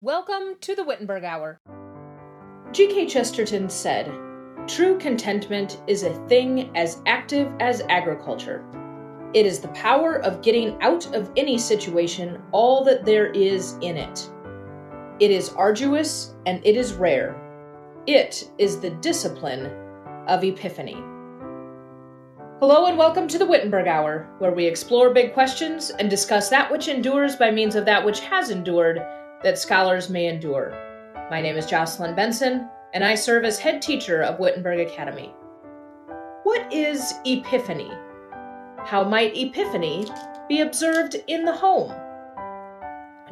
Welcome to the Wittenberg Hour. G.K. Chesterton said, True contentment is a thing as active as agriculture. It is the power of getting out of any situation all that there is in it. It is arduous and it is rare. It is the discipline of epiphany. Hello and welcome to the Wittenberg Hour, where we explore big questions and discuss that which endures by means of that which has endured, that scholars may endure. My name is Jocelyn Benson, and I serve as head teacher of Wittenberg Academy. What is Epiphany? How might Epiphany be observed in the home?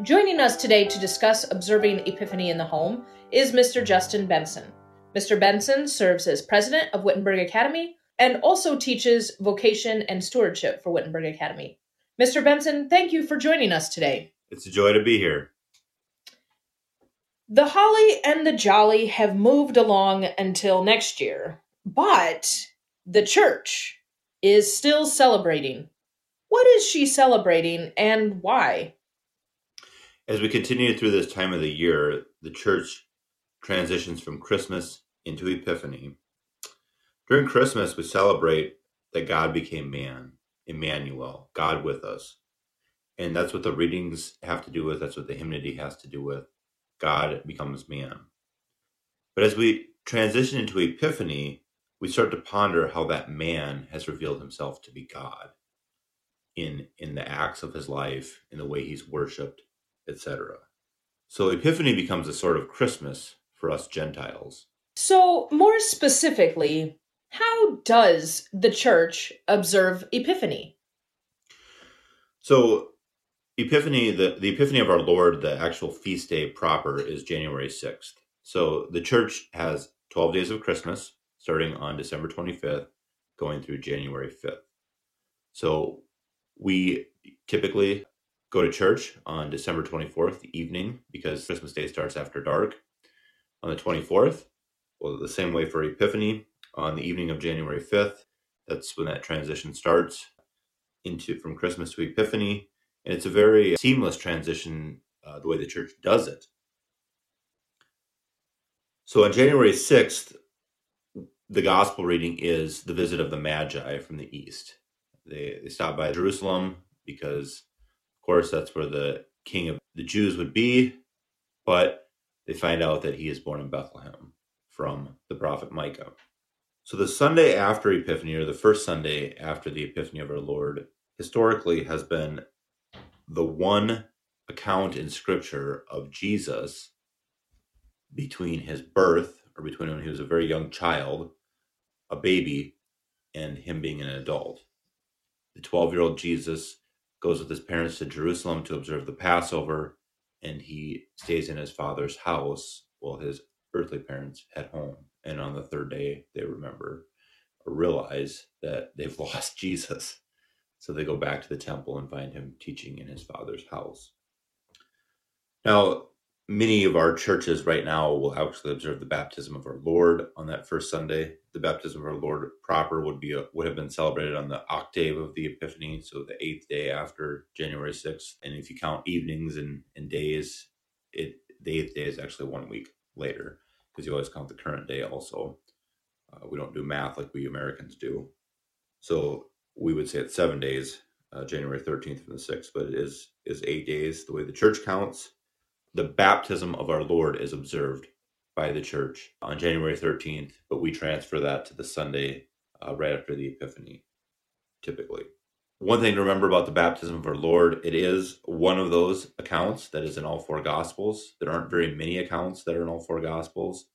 Joining us today to discuss observing Epiphany in the home is Mr. Justin Benson. Mr. Benson serves as president of Wittenberg Academy and also teaches vocation and stewardship for Wittenberg Academy. Mr. Benson, thank you for joining us today. It's a joy to be here. The holly and the jolly have moved along until next year, but the church is still celebrating. What is she celebrating and why? As we continue through this time of the year, the church transitions from Christmas into Epiphany. During Christmas, we celebrate that God became man, Emmanuel, God with us. And that's what the readings have to do with. That's what the hymnody has to do with. God becomes man. But as we transition into Epiphany, we start to ponder how that man has revealed himself to be God in, in the acts of his life, in the way he's worshiped, etc. So Epiphany becomes a sort of Christmas for us Gentiles. So, more specifically, how does the church observe Epiphany? So, Epiphany, the, the Epiphany of our Lord, the actual feast day proper, is January 6th. So, the church has 12 days of Christmas, starting on December 25th, going through January 5th. So, we typically go to church on December 24th evening because Christmas Day starts after dark. On the 24th, well, the same way for Epiphany, on the evening of January 5th. That's when that transition starts into from Christmas to Epiphany. And it's a very seamless transition uh, the way the church does it. So on January 6th, the gospel reading is the visit of the Magi from the east. They, they stop by Jerusalem because, of course, that's where the king of the Jews would be, but they find out that he is born in Bethlehem from the prophet Micah. So the Sunday after Epiphany, or the first Sunday after the Epiphany of our Lord, historically has been the one account in Scripture of Jesus between his birth, or between when he was a very young child, a baby, and him being an adult. The 12 year old Jesus goes with his parents to Jerusalem to observe the Passover, and he stays in his father's house while his earthly parents head home and on the third day they remember or realize that they've lost Jesus. So they go back to the temple and find him teaching in his father's house. Now, many of our churches right now will actually observe the baptism of our Lord on that first Sunday. The baptism of our Lord proper would be would have been celebrated on the octave of the Epiphany, so the eighth day after January sixth. And if you count evenings and, and days, it the eighth day is actually one week later because you always count the current day also. Uh, we don't do math like we Americans do. So we would say it's seven days, uh, January 13th from the 6th, but it is, is eight days the way the church counts. The baptism of our Lord is observed by the church on January 13th, but we transfer that to the Sunday uh, right after the Epiphany, typically. One thing to remember about the baptism of our Lord, it is one of those accounts that is in all four Gospels. There aren't very many accounts that are in all four Gospels,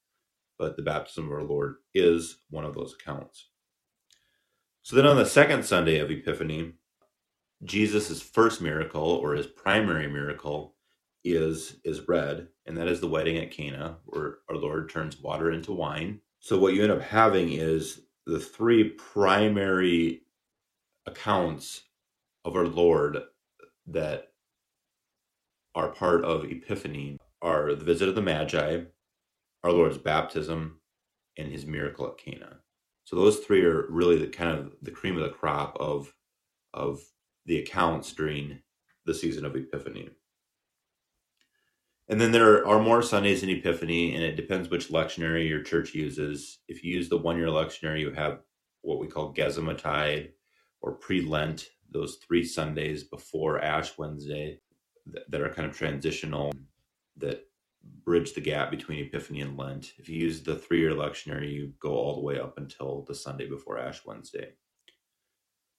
but the baptism of our Lord is one of those accounts. So then on the second Sunday of Epiphany, Jesus' first miracle or his primary miracle is is read, and that is the wedding at Cana, where our Lord turns water into wine. So what you end up having is the three primary accounts of our Lord that are part of Epiphany are the visit of the Magi, our Lord's baptism, and his miracle at Cana. So those three are really the kind of the cream of the crop of of the accounts during the season of Epiphany. And then there are more Sundays in Epiphany, and it depends which lectionary your church uses. If you use the one year lectionary, you have what we call Gesimatide or pre Lent, those three Sundays before Ash Wednesday that are kind of transitional that bridge the gap between Epiphany and Lent. If you use the three year lectionary, you go all the way up until the Sunday before Ash Wednesday.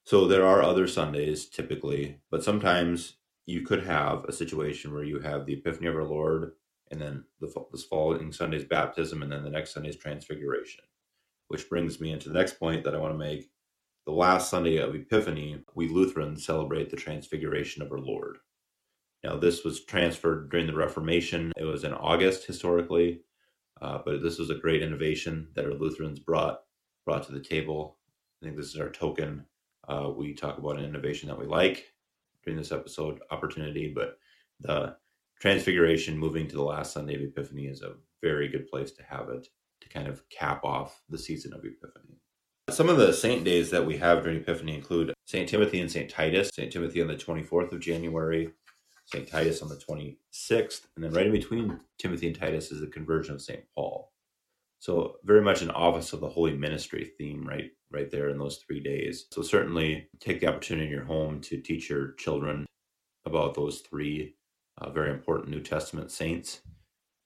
So there are other Sundays typically, but sometimes you could have a situation where you have the Epiphany of our Lord, and then the, this following Sunday's baptism, and then the next Sunday's transfiguration. Which brings me into the next point that I want to make. The last Sunday of Epiphany, we Lutherans celebrate the transfiguration of our Lord. Now, this was transferred during the Reformation. It was in August historically, uh, but this was a great innovation that our Lutherans brought brought to the table. I think this is our token. Uh, we talk about an innovation that we like, during this episode opportunity, but the Transfiguration moving to the last Sunday of Epiphany is a very good place to have it to kind of cap off the season of Epiphany. Some of the saint days that we have during Epiphany include St. Timothy and St. Titus. St. Timothy on the 24th of January, St. Titus on the 26th, and then right in between Timothy and Titus is the conversion of St. Paul. So very much an office of the holy ministry theme right right there in those 3 days. So certainly take the opportunity in your home to teach your children about those three uh, very important New Testament saints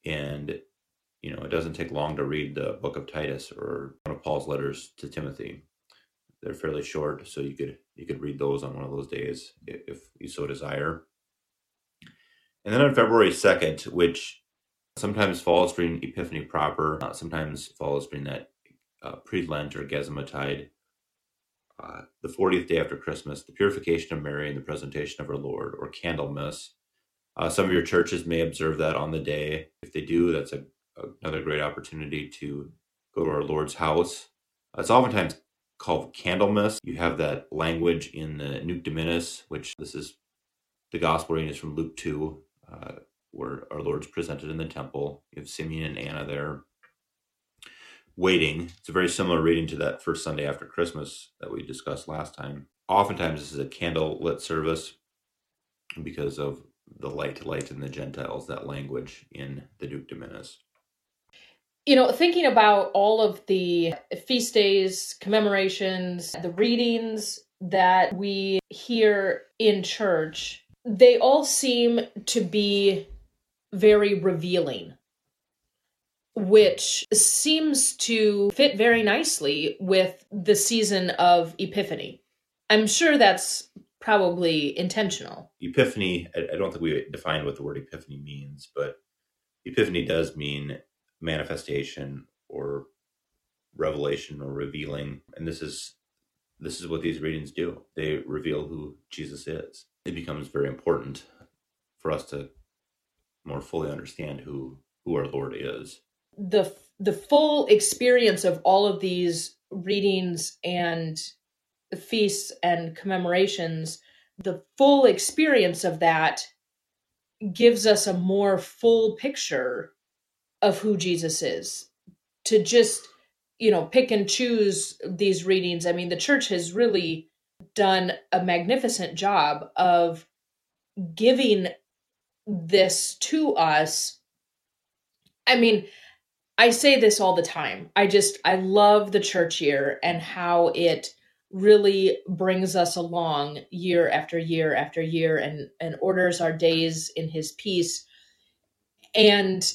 and you know, it doesn't take long to read the book of Titus or one of Paul's letters to Timothy. They're fairly short, so you could you could read those on one of those days if you so desire. And then on February 2nd, which sometimes falls during Epiphany proper, uh, sometimes falls during that uh, pre Lent or Gesimatide. Uh, the 40th day after Christmas, the purification of Mary and the presentation of our Lord, or Candlemas. Uh, some of your churches may observe that on the day. If they do, that's a, another great opportunity to go to our Lord's house. It's oftentimes called Candlemas. You have that language in the Nunc Dimittis, which this is the gospel reading is from Luke 2, uh, where our Lord's presented in the temple. You have Simeon and Anna there waiting. It's a very similar reading to that first Sunday after Christmas that we discussed last time. Oftentimes, this is a candle lit service because of the light light in the Gentiles, that language in the Nunc Dimittis. You know, thinking about all of the feast days, commemorations, the readings that we hear in church, they all seem to be very revealing, which seems to fit very nicely with the season of Epiphany. I'm sure that's probably intentional. Epiphany, I don't think we defined what the word epiphany means, but epiphany does mean manifestation or revelation or revealing. And this is this is what these readings do. They reveal who Jesus is. It becomes very important for us to more fully understand who who our Lord is. The the full experience of all of these readings and feasts and commemorations, the full experience of that gives us a more full picture of who Jesus is. To just, you know, pick and choose these readings. I mean, the church has really done a magnificent job of giving this to us. I mean, I say this all the time. I just, I love the church year and how it really brings us along year after year after year and, and orders our days in his peace. And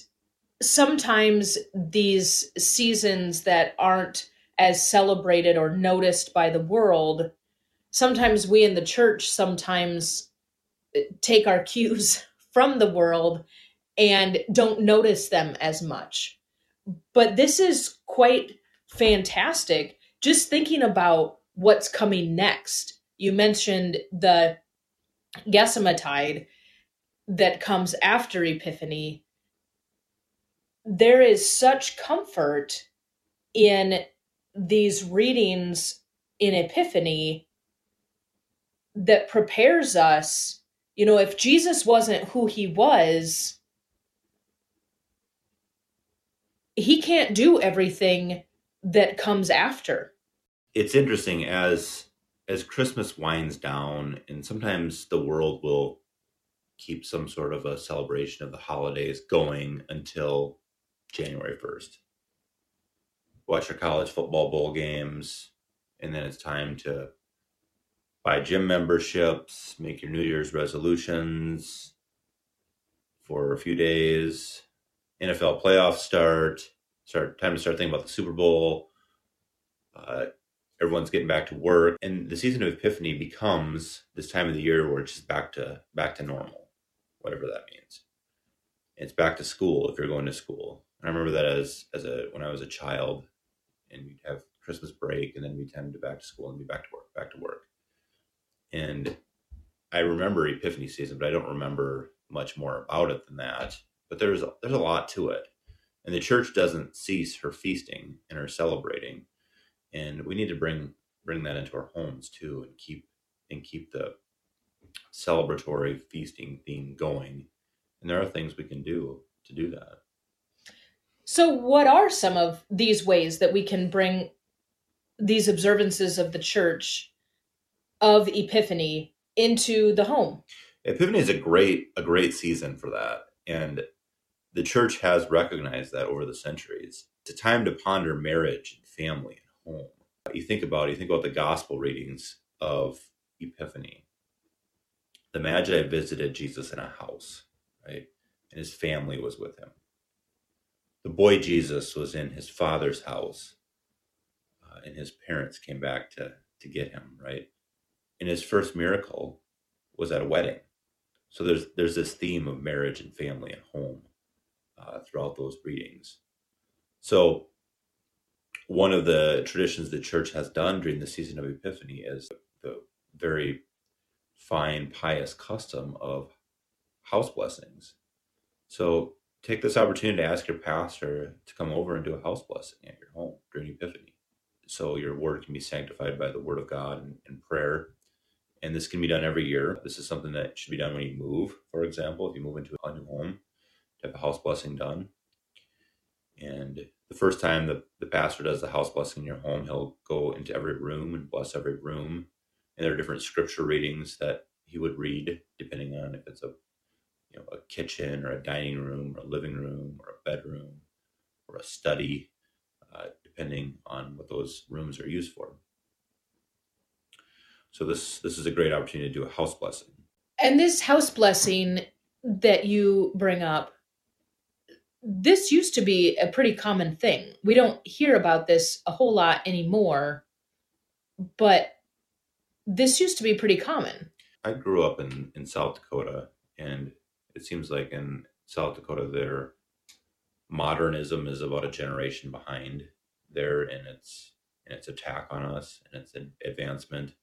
sometimes these seasons that aren't as celebrated or noticed by the world, sometimes we in the church sometimes uh, take our cues from the world and don't notice them as much. But this is quite fantastic. Just thinking about what's coming next. You mentioned the Gesimatide that comes after Epiphany. There is such comfort in these readings in Epiphany that prepares us you know, if Jesus wasn't who he was, he can't do everything that comes after. It's interesting as as Christmas winds down and sometimes the world will keep some sort of a celebration of the holidays going until January 1st. Watch your college football bowl games, and then it's time to buy gym memberships, make your New Year's resolutions for a few days. NFL playoffs start. Start time to start thinking about the Super Bowl. Uh, everyone's getting back to work, and the season of Epiphany becomes this time of the year where it's just back to back to normal, whatever that means. It's back to school if you're going to school. And I remember that as as a when I was a child, and we'd have Christmas break, and then we'd tend to back to school and be back to work, back to work. And I remember Epiphany season, but I don't remember much more about it than that. But there's a, there's a lot to it, and the church doesn't cease her feasting and her celebrating, and we need to bring bring that into our homes too, and keep and keep the celebratory feasting theme going. And there are things we can do to do that. So, what are some of these ways that we can bring these observances of the church of Epiphany into the home? Epiphany is a great a great season for that, and the church has recognized that over the centuries. It's a time to ponder marriage and family and home. You think about you think about the gospel readings of Epiphany. The Magi visited Jesus in a house, right? And his family was with him. The boy Jesus was in his father's house, uh, and his parents came back to, to get him, right? And his first miracle was at a wedding. So there's there's this theme of marriage and family and home uh, throughout those readings. So one of the traditions the church has done during the season of Epiphany is the very fine pious custom of house blessings. So take this opportunity to ask your pastor to come over and do a house blessing at your home during Epiphany. So your word can be sanctified by the word of God and, and prayer. And this can be done every year. This is something that should be done when you move, for example, if you move into a new home, to have a house blessing done. And the first time the, the pastor does the house blessing in your home, he'll go into every room and bless every room. And there are different scripture readings that he would read, depending on if it's a you know a kitchen or a dining room or a living room or a bedroom or a study, uh, depending on what those rooms are used for. So this this is a great opportunity to do a house blessing. And this house blessing that you bring up, this used to be a pretty common thing. We don't hear about this a whole lot anymore, but this used to be pretty common. I grew up in, in South Dakota, and it seems like in South Dakota, their modernism is about a generation behind there in its in its attack on us and its advancement.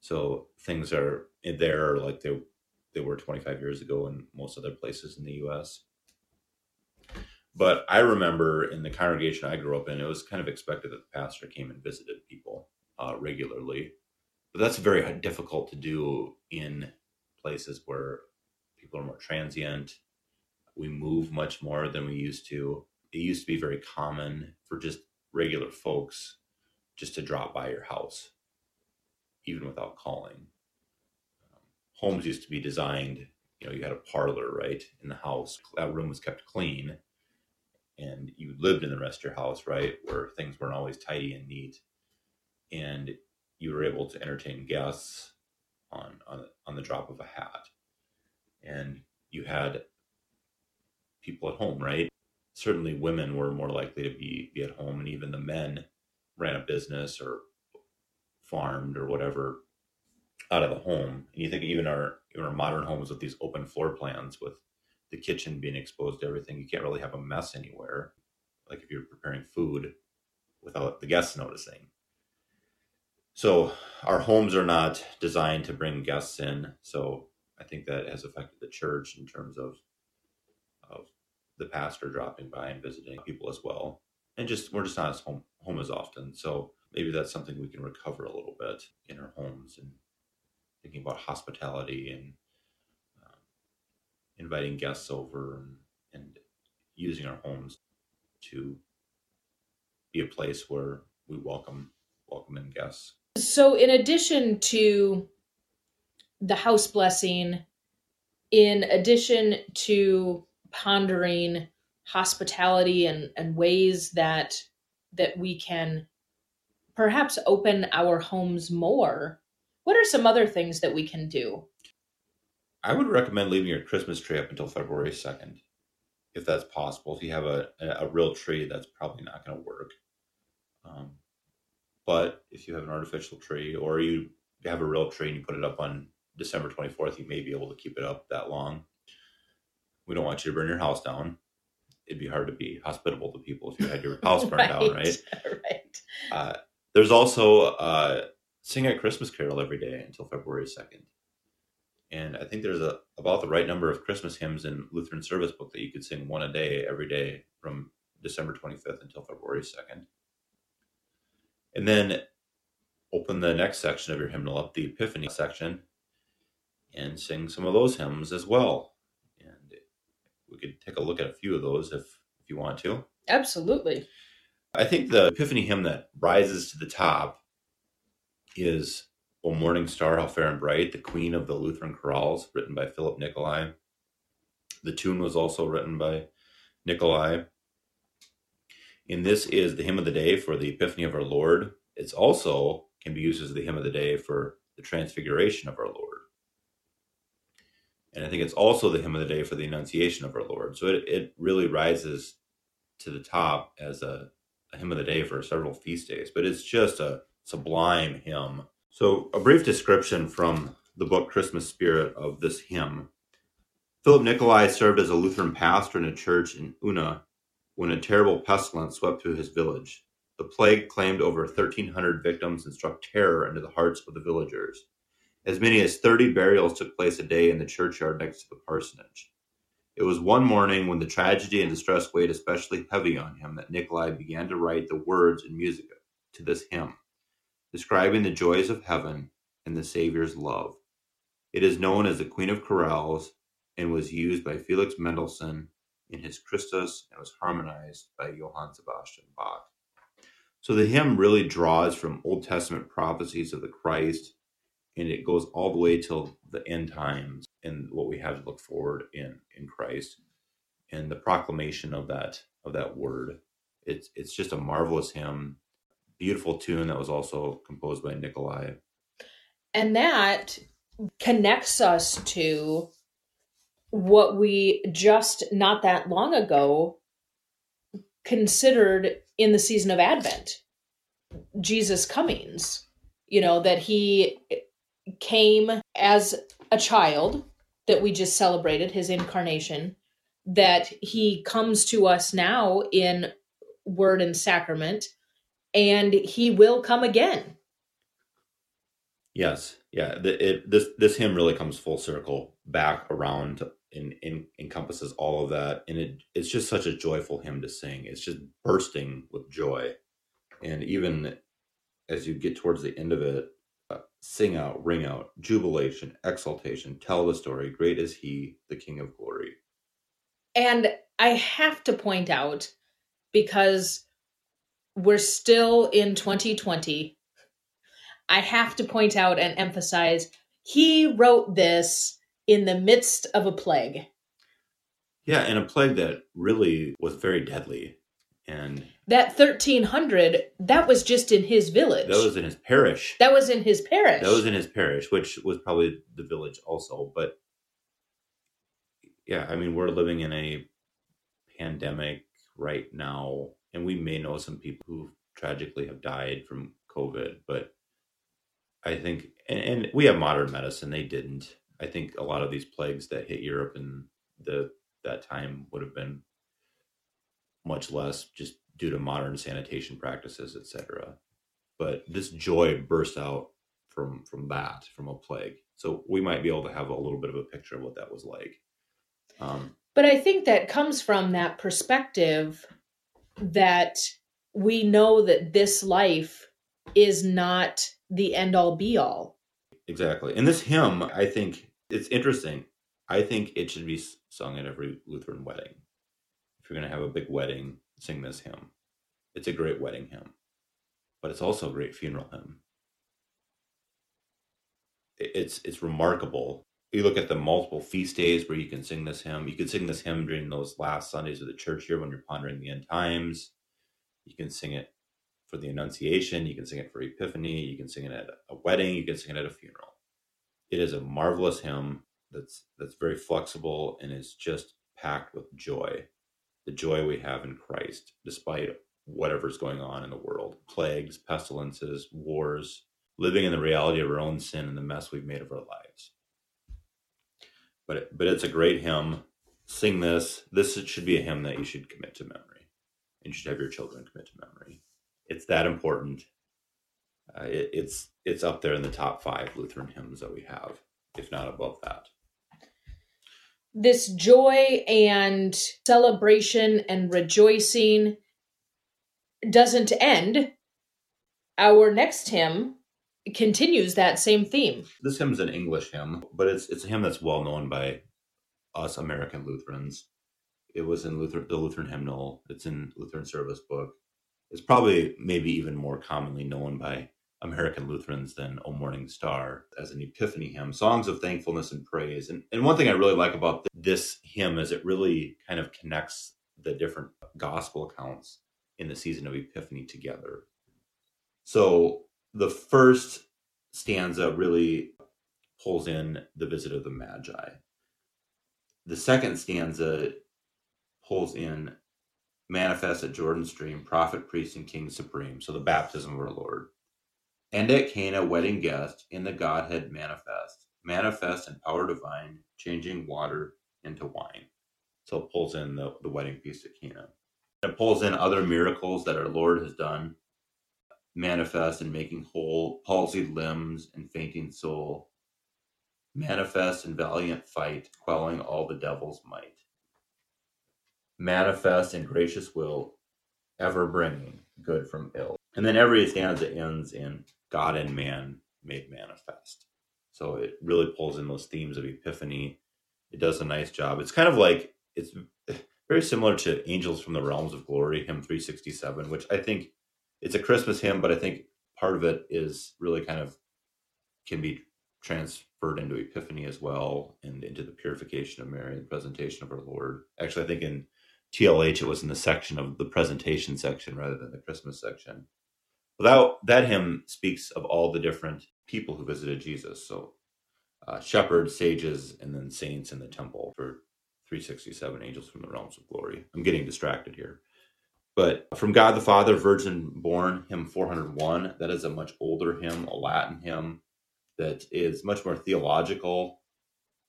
So things are there like they they were 25 years ago in most other places in the U.S. But I remember in the congregation I grew up in, it was kind of expected that the pastor came and visited people uh, regularly. But that's very difficult to do in places where people are more transient. We move much more than we used to. It used to be very common for just regular folks just to drop by your house, even without calling. Um, homes used to be designed, you know, you had a parlor, right, in the house. That room was kept clean, and you lived in the rest of your house, right, where things weren't always tidy and neat. And you were able to entertain guests on, on, on the drop of a hat and you had people at home, right? Certainly women were more likely to be, be at home, and even the men ran a business or farmed or whatever out of the home. And you think even our even our modern homes with these open floor plans with the kitchen being exposed to everything, you can't really have a mess anywhere. Like if you're preparing food without the guests noticing. So our homes are not designed to bring guests in. So I think that has affected the church in terms of of the pastor dropping by and visiting people as well. And just we're just not as home home as often. So maybe that's something we can recover a little bit in our homes and thinking about hospitality and um, inviting guests over and, and using our homes to be a place where we welcome welcome in guests. So in addition to the house blessing in addition to pondering hospitality and, and ways that that we can perhaps open our homes more what are some other things that we can do I would recommend leaving your Christmas tree up until February 2nd, if that's possible. If you have a, a, real tree, that's probably not going to work. Um, but if you have an artificial tree or you have a real tree and you put it up on December 24th, you may be able to keep it up that long. We don't want you to burn your house down. It'd be hard to be hospitable to people if you had your house burned down, right? right. Uh, there's also uh, Sing a Christmas Carol every day until February 2nd. And I think there's a about the right number of Christmas hymns in Lutheran Service Book that you could sing one a day every day from December 25th until February 2nd. And then open the next section of your hymnal up, the Epiphany section, and sing some of those hymns as well. And we could take a look at a few of those if if you want to. Absolutely. I think the Epiphany hymn that rises to the top is O Morning Star, How Fair and Bright, the Queen of the Lutheran Chorales, written by Philip Nicolai. The tune was also written by Nicolai. And this is the hymn of the day for the Epiphany of our Lord. It's also can be used as the hymn of the day for the Transfiguration of our Lord. And I think it's also the hymn of the day for the Annunciation of our Lord. So it, it really rises to the top as a, a hymn of the day for several feast days. But it's just a sublime hymn so, a brief description from the book Christmas Spirit of this hymn. Philip Nicolai served as a Lutheran pastor in a church in Unna when a terrible pestilence swept through his village. The plague claimed over 1,300 victims and struck terror into the hearts of the villagers. As many as 30 burials took place a day in the churchyard next to the parsonage. It was one morning when the tragedy and distress weighed especially heavy on him that Nicolai began to write the words and music to this hymn describing the joys of heaven and the Savior's love. It is known as the Queen of Chorales and was used by Felix Mendelssohn in his Christus and was harmonized by Johann Sebastian Bach. So the hymn really draws from Old Testament prophecies of the Christ and it goes all the way till the end times and what we have to look forward in in Christ and the proclamation of that of that word. It's it's just a marvelous hymn beautiful tune that was also composed by Nicolai. And that connects us to what we just not that long ago considered in the season of Advent Jesus' comings. You know, that he came as a child that we just celebrated, his incarnation, that he comes to us now in word and sacrament, and he will come again. Yes, yeah. The, it, this this hymn really comes full circle back around and, encompasses all of that, and it it's just such a joyful hymn to sing. It's just bursting with joy, and even as you get towards the end of it, sing out, ring out, jubilation, exultation, tell the story. Great is He, the King of Glory. And I have to point out because we're still in 2020. I have to point out and emphasize he wrote this in the midst of a plague. Yeah, and a plague that really was very deadly. And that 1300, that was just in his village. That was in his parish. That was in his parish. That was in his parish, which was probably the village also. But yeah, I mean, we're living in a pandemic right now and we may know some people who tragically have died from COVID, but I think, and, and, we have modern medicine. They didn't. I think a lot of these plagues that hit Europe in the that time would have been much less, just due to modern sanitation practices, etc. But this joy burst out from from that, from a plague. So we might be able to have a little bit of a picture of what that was like. Um, but I think that comes from that perspective that we know that this life is not the end all be all. Exactly. And this hymn, I think it's interesting. I think it should be sung at every Lutheran wedding. You're going to have a big wedding, sing this hymn. It's a great wedding hymn, but it's also a great funeral hymn. It's it's remarkable you look at the multiple feast days where you can sing this hymn. You can sing this hymn during those last Sundays of the church year when you're pondering the end times. You can sing it for the Annunciation. You can sing it for Epiphany. You can sing it at a wedding. You can sing it at a funeral. It is a marvelous hymn that's that's very flexible and is just packed with joy, the joy we have in Christ, despite whatever's going on in the world, plagues, pestilences, wars, living in the reality of our own sin and the mess we've made of our lives but but it's a great hymn. Sing this. This should be a hymn that you should commit to memory, and you should have your children commit to memory. It's that important. Uh, it, it's it's up there in the top five Lutheran hymns that we have, if not above that. This joy and celebration and rejoicing doesn't end. Our next hymn continues that same theme. This hymn is an English hymn, but it's it's a hymn that's well known by us American Lutherans. It was in Luther the Lutheran hymnal. It's in Lutheran service book. It's probably maybe even more commonly known by American Lutherans than O Morning Star as an Epiphany hymn, songs of thankfulness and praise. And, and one thing I really like about this hymn is it really kind of connects the different gospel accounts in the season of Epiphany together. So the first stanza really pulls in the visit of the Magi. The second stanza pulls in manifest at Jordan stream, prophet, priest, and king supreme. So the baptism of our Lord. And at Cana, wedding guest, in the Godhead manifest, manifest in power divine, changing water into wine. So it pulls in the, the wedding feast at Cana. It pulls in other miracles that our Lord has done manifest in making whole palsied limbs and fainting soul, manifest in valiant fight, quelling all the devil's might, manifest in gracious will, ever bringing good from ill. And then every stanza ends in God and man made manifest. So it really pulls in those themes of Epiphany. It does a nice job. It's kind of like it's very similar to Angels from the Realms of Glory, hymn 367, which I think it's a Christmas hymn, but I think part of it is really kind of can be transferred into Epiphany as well and into the purification of Mary, the presentation of our Lord. Actually, I think in TLH it was in the section of the presentation section rather than the Christmas section. Without that hymn speaks of all the different people who visited Jesus. So uh, shepherds, sages, and then saints in the temple for 367 angels from the realms of glory. I'm getting distracted here. But from God the Father, Virgin Born, hymn 401, that is a much older hymn, a Latin hymn that is much more theological,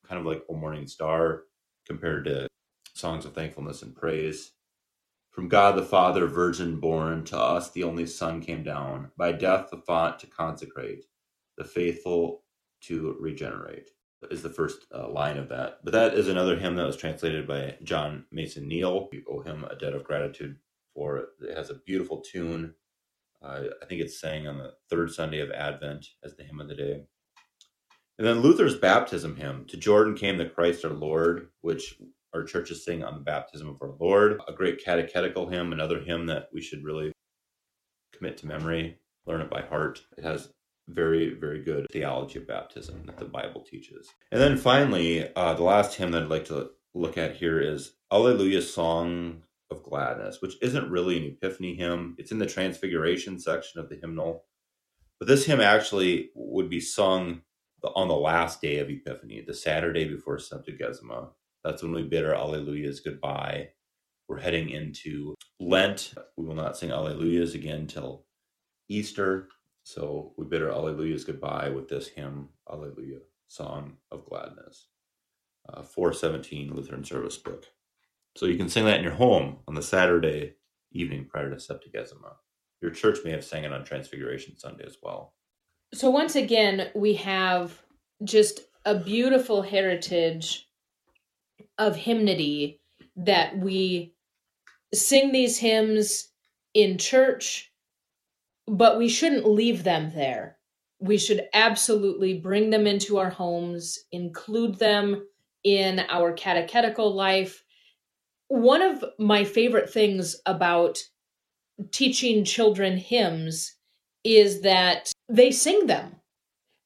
kind of like O Morning Star compared to songs of thankfulness and praise. From God the Father, Virgin Born, to us the only Son came down, by death the font to consecrate, the faithful to regenerate is the first uh, line of that. But that is another hymn that was translated by John Mason Neale. We owe him a debt of gratitude for it. It has a beautiful tune. Uh, I think it's sang on the third Sunday of Advent as the hymn of the day. And then Luther's baptism hymn, To Jordan Came the Christ our Lord, which our churches sing on the baptism of our Lord. A great catechetical hymn, another hymn that we should really commit to memory, learn it by heart. It has very, very good theology of baptism that the Bible teaches. And then finally, uh, the last hymn that I'd like to look at here is Alleluia Song of Gladness, which isn't really an Epiphany hymn. It's in the Transfiguration section of the hymnal. But this hymn actually would be sung on the last day of Epiphany, the Saturday before Septuagesima. That's when we bid our Alleluias goodbye. We're heading into Lent. We will not sing Alleluias again till Easter. So we bid our Alleluias goodbye with this hymn, Alleluia, Song of Gladness. Uh, 417 Lutheran Service Book. So you can sing that in your home on the Saturday evening prior to Septuagesima. Your church may have sang it on Transfiguration Sunday as well. So once again, we have just a beautiful heritage of hymnody that we sing these hymns in church, but we shouldn't leave them there. We should absolutely bring them into our homes, include them in our catechetical life, one of my favorite things about teaching children hymns is that they sing them.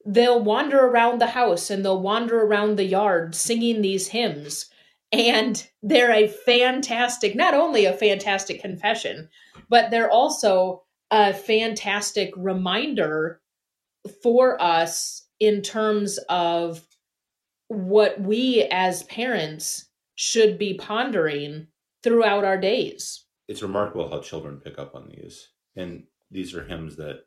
They'll wander around the house and they'll wander around the yard singing these hymns. And they're a fantastic, not only a fantastic confession, but they're also a fantastic reminder for us in terms of what we as parents should be pondering throughout our days. It's remarkable how children pick up on these. And these are hymns that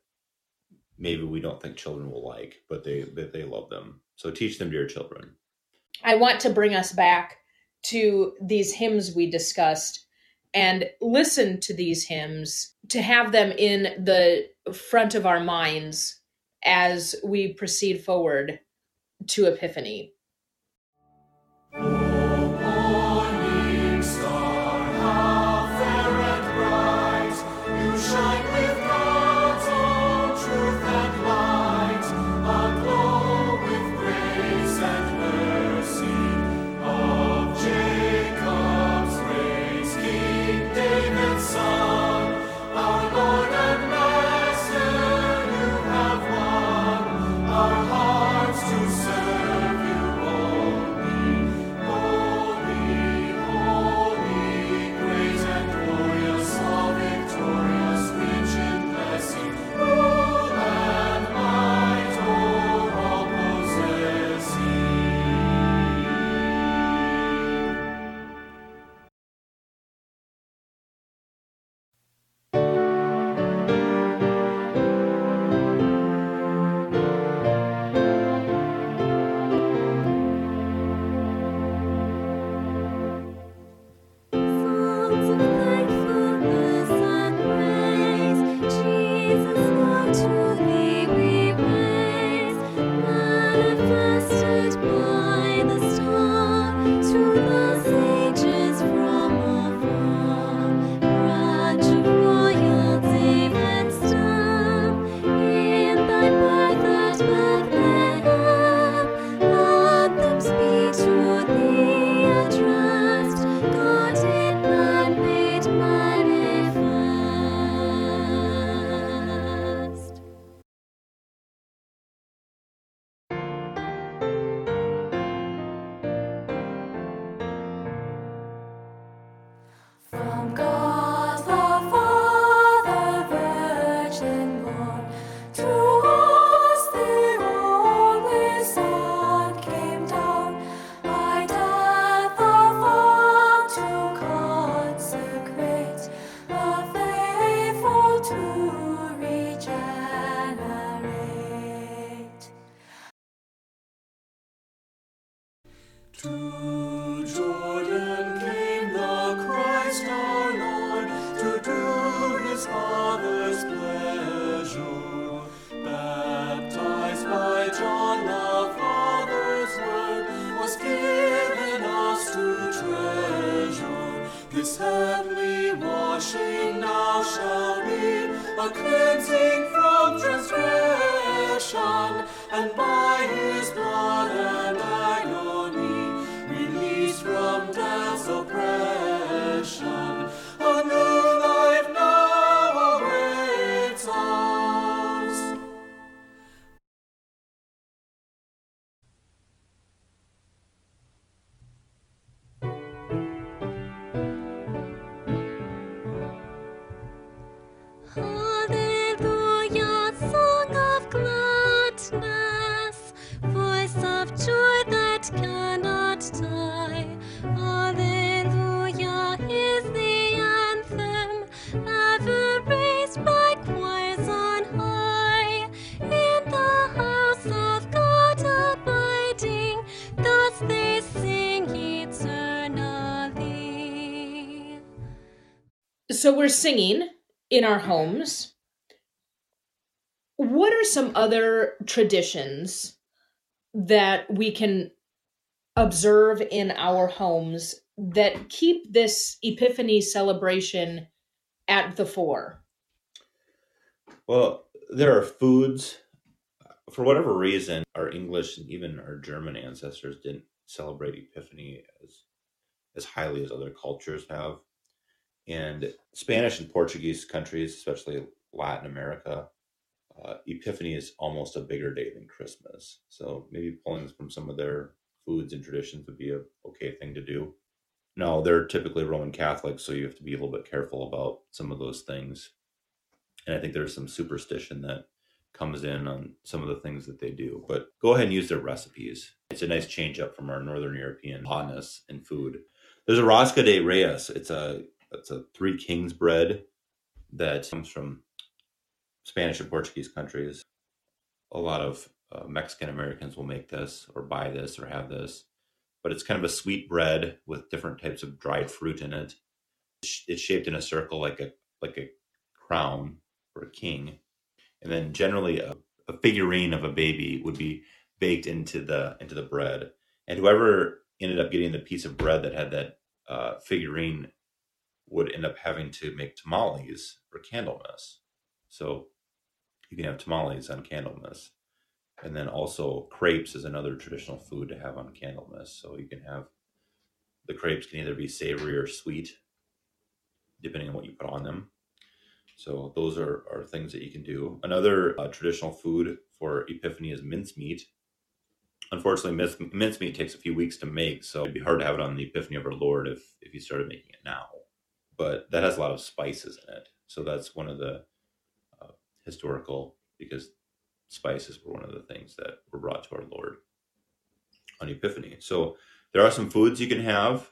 maybe we don't think children will like, but they but they love them. So teach them to your children. I want to bring us back to these hymns we discussed and listen to these hymns to have them in the front of our minds as we proceed forward to Epiphany. We're singing in our mm-hmm. homes. What are some other traditions that we can observe in our homes that keep this Epiphany celebration at the fore? Well, there are foods. For whatever reason, our English and even our German ancestors didn't celebrate Epiphany as as highly as other cultures have and Spanish and Portuguese countries, especially Latin America, uh, Epiphany is almost a bigger day than Christmas. So maybe pulling from some of their foods and traditions would be a okay thing to do. No, they're typically Roman Catholics, so you have to be a little bit careful about some of those things. And I think there's some superstition that comes in on some of the things that they do. But go ahead and use their recipes. It's a nice change up from our Northern European hotness in food. There's a Rosca de Reyes. It's a it's a three kings bread that comes from Spanish and Portuguese countries. A lot of uh, Mexican Americans will make this or buy this or have this, but it's kind of a sweet bread with different types of dried fruit in it. It's shaped in a circle like a like a crown or a king, and then generally a, a figurine of a baby would be baked into the into the bread. And whoever ended up getting the piece of bread that had that uh, figurine would end up having to make tamales for Candlemas. So you can have tamales on Candlemas. And then also crepes is another traditional food to have on Candlemas. So you can have the crepes can either be savory or sweet, depending on what you put on them. So those are, are things that you can do. Another uh, traditional food for Epiphany is mincemeat. Unfortunately, mince, mincemeat takes a few weeks to make, so it'd be hard to have it on the Epiphany of our Lord if, if you started making it now. But that has a lot of spices in it. So that's one of the uh, historical, because spices were one of the things that were brought to our Lord on Epiphany. So there are some foods you can have.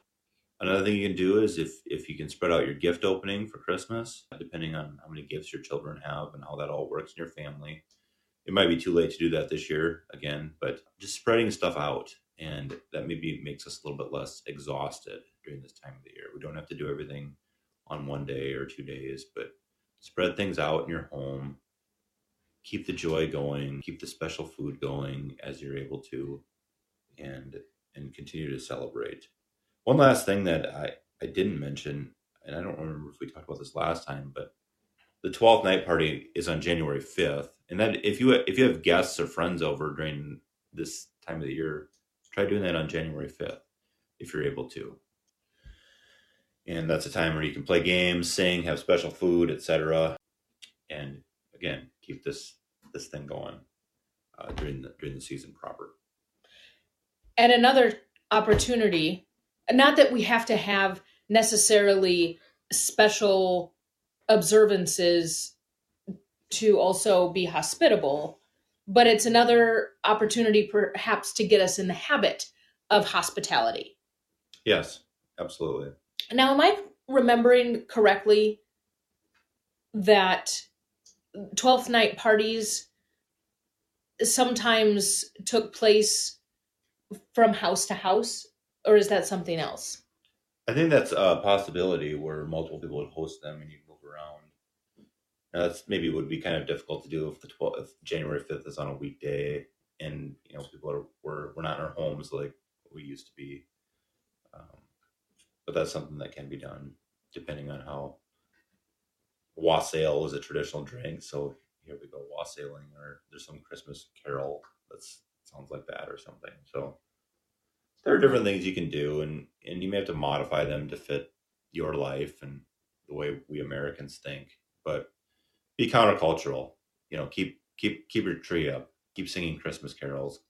Another thing you can do is if if you can spread out your gift opening for Christmas, depending on how many gifts your children have and how that all works in your family. It might be too late to do that this year again, but just spreading stuff out and that maybe makes us a little bit less exhausted during this time of the year. We don't have to do everything on one day or two days, but spread things out in your home keep the joy going, keep the special food going as you're able to, and and continue to celebrate. One last thing that I, I didn't mention, and I don't remember if we talked about this last time, but the 12th night party is on January 5th. And that if you if you have guests or friends over during this time of the year, try doing that on January 5th if you're able to. And that's a time where you can play games, sing, have special food, etc. And again, keep this this thing going uh, during the during the season proper. And another opportunity, not that we have to have necessarily special observances to also be hospitable, but it's another opportunity perhaps to get us in the habit of hospitality. Yes, absolutely. Now, am I remembering correctly that 12th night parties sometimes took place from house to house or is that something else? I think that's a possibility where multiple people would host them and you move around. Now that's maybe would be kind of difficult to do if the 12th if january 5th is on a weekday and you know people are we're, we're not in our homes like we used to be. Um, but that's something that can be done depending on how wassail is a traditional drink, so here we go wassailing, or there's some Christmas carol that sounds like that or something. So there are different things you can do, and and you may have to modify them to fit your life and the way we Americans think. But be countercultural. You know, keep keep keep your tree up. Keep singing Christmas carols.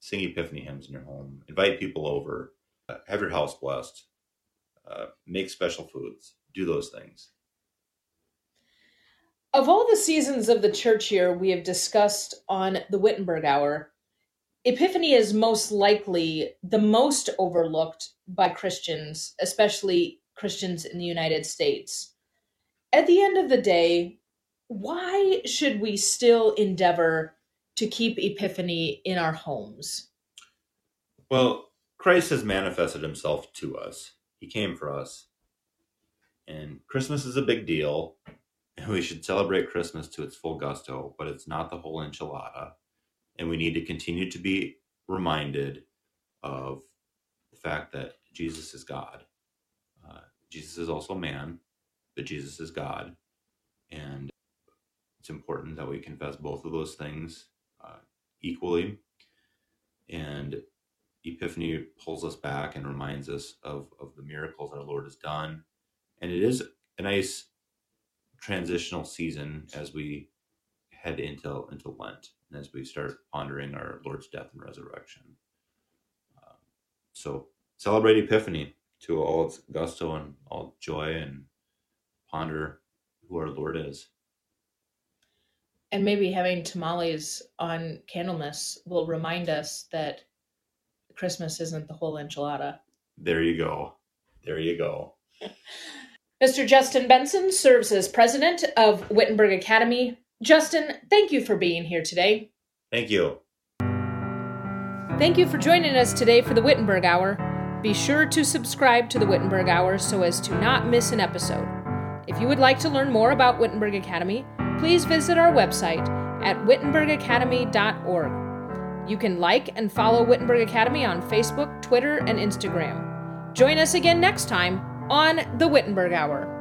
Sing Epiphany hymns in your home. Invite people over. Have your house blessed. Uh, make special foods. Do those things. Of all the seasons of the church year we have discussed on the Wittenberg Hour, Epiphany is most likely the most overlooked by Christians, especially Christians in the United States. At the end of the day, why should we still endeavor to keep Epiphany in our homes? Well, Christ has manifested himself to us. He came for us. And Christmas is a big deal And we should celebrate Christmas to its full gusto, but it's not the whole enchilada. And we need to continue to be reminded of the fact that Jesus is God. Uh, Jesus is also man, but Jesus is God. And it's important that we confess both of those things uh, equally. And Epiphany pulls us back and reminds us of, of the miracles our Lord has done. And it is a nice transitional season as we head into into Lent and as we start pondering our Lord's death and resurrection. Um, so celebrate Epiphany to all its gusto and all joy and ponder who our Lord is. And maybe having tamales on Candlemas will remind us that Christmas isn't the whole enchilada. There you go. There you go. Mr. Justin Benson serves as president of Wittenberg Academy. Justin, thank you for being here today. Thank you. Thank you for joining us today for the Wittenberg Hour. Be sure to subscribe to the Wittenberg Hour so as to not miss an episode. If you would like to learn more about Wittenberg Academy, please visit our website at wittenbergacademy.org. You can like and follow Wittenberg Academy on Facebook, Twitter, and Instagram. Join us again next time on the Wittenberg Hour.